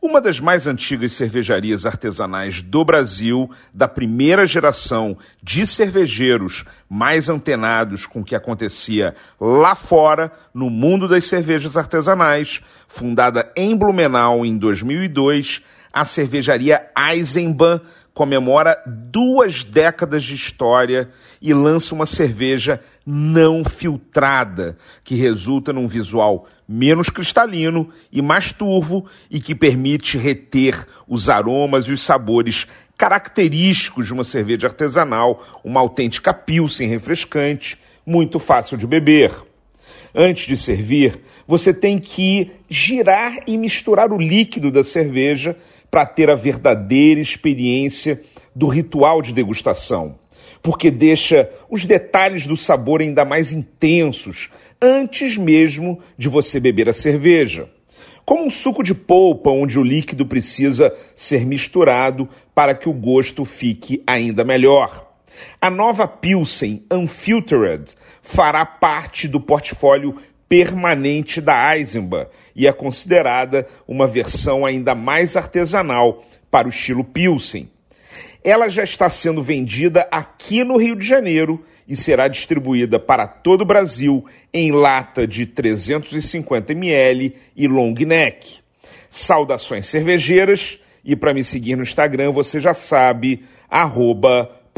Uma das mais antigas cervejarias artesanais do Brasil, da primeira geração de cervejeiros mais antenados com o que acontecia lá fora, no mundo das cervejas artesanais, fundada em Blumenau em 2002, a cervejaria Eisenbahn comemora duas décadas de história e lança uma cerveja não filtrada, que resulta num visual menos cristalino e mais turvo e que permite reter os aromas e os sabores característicos de uma cerveja artesanal, uma autêntica pilsen refrescante, muito fácil de beber. Antes de servir, você tem que girar e misturar o líquido da cerveja para ter a verdadeira experiência do ritual de degustação, porque deixa os detalhes do sabor ainda mais intensos antes mesmo de você beber a cerveja. Como um suco de polpa, onde o líquido precisa ser misturado para que o gosto fique ainda melhor. A nova Pilsen Unfiltered fará parte do portfólio permanente da Eisenbahn e é considerada uma versão ainda mais artesanal para o estilo Pilsen. Ela já está sendo vendida aqui no Rio de Janeiro e será distribuída para todo o Brasil em lata de 350 ml e long neck. Saudações cervejeiras e para me seguir no Instagram você já sabe, arroba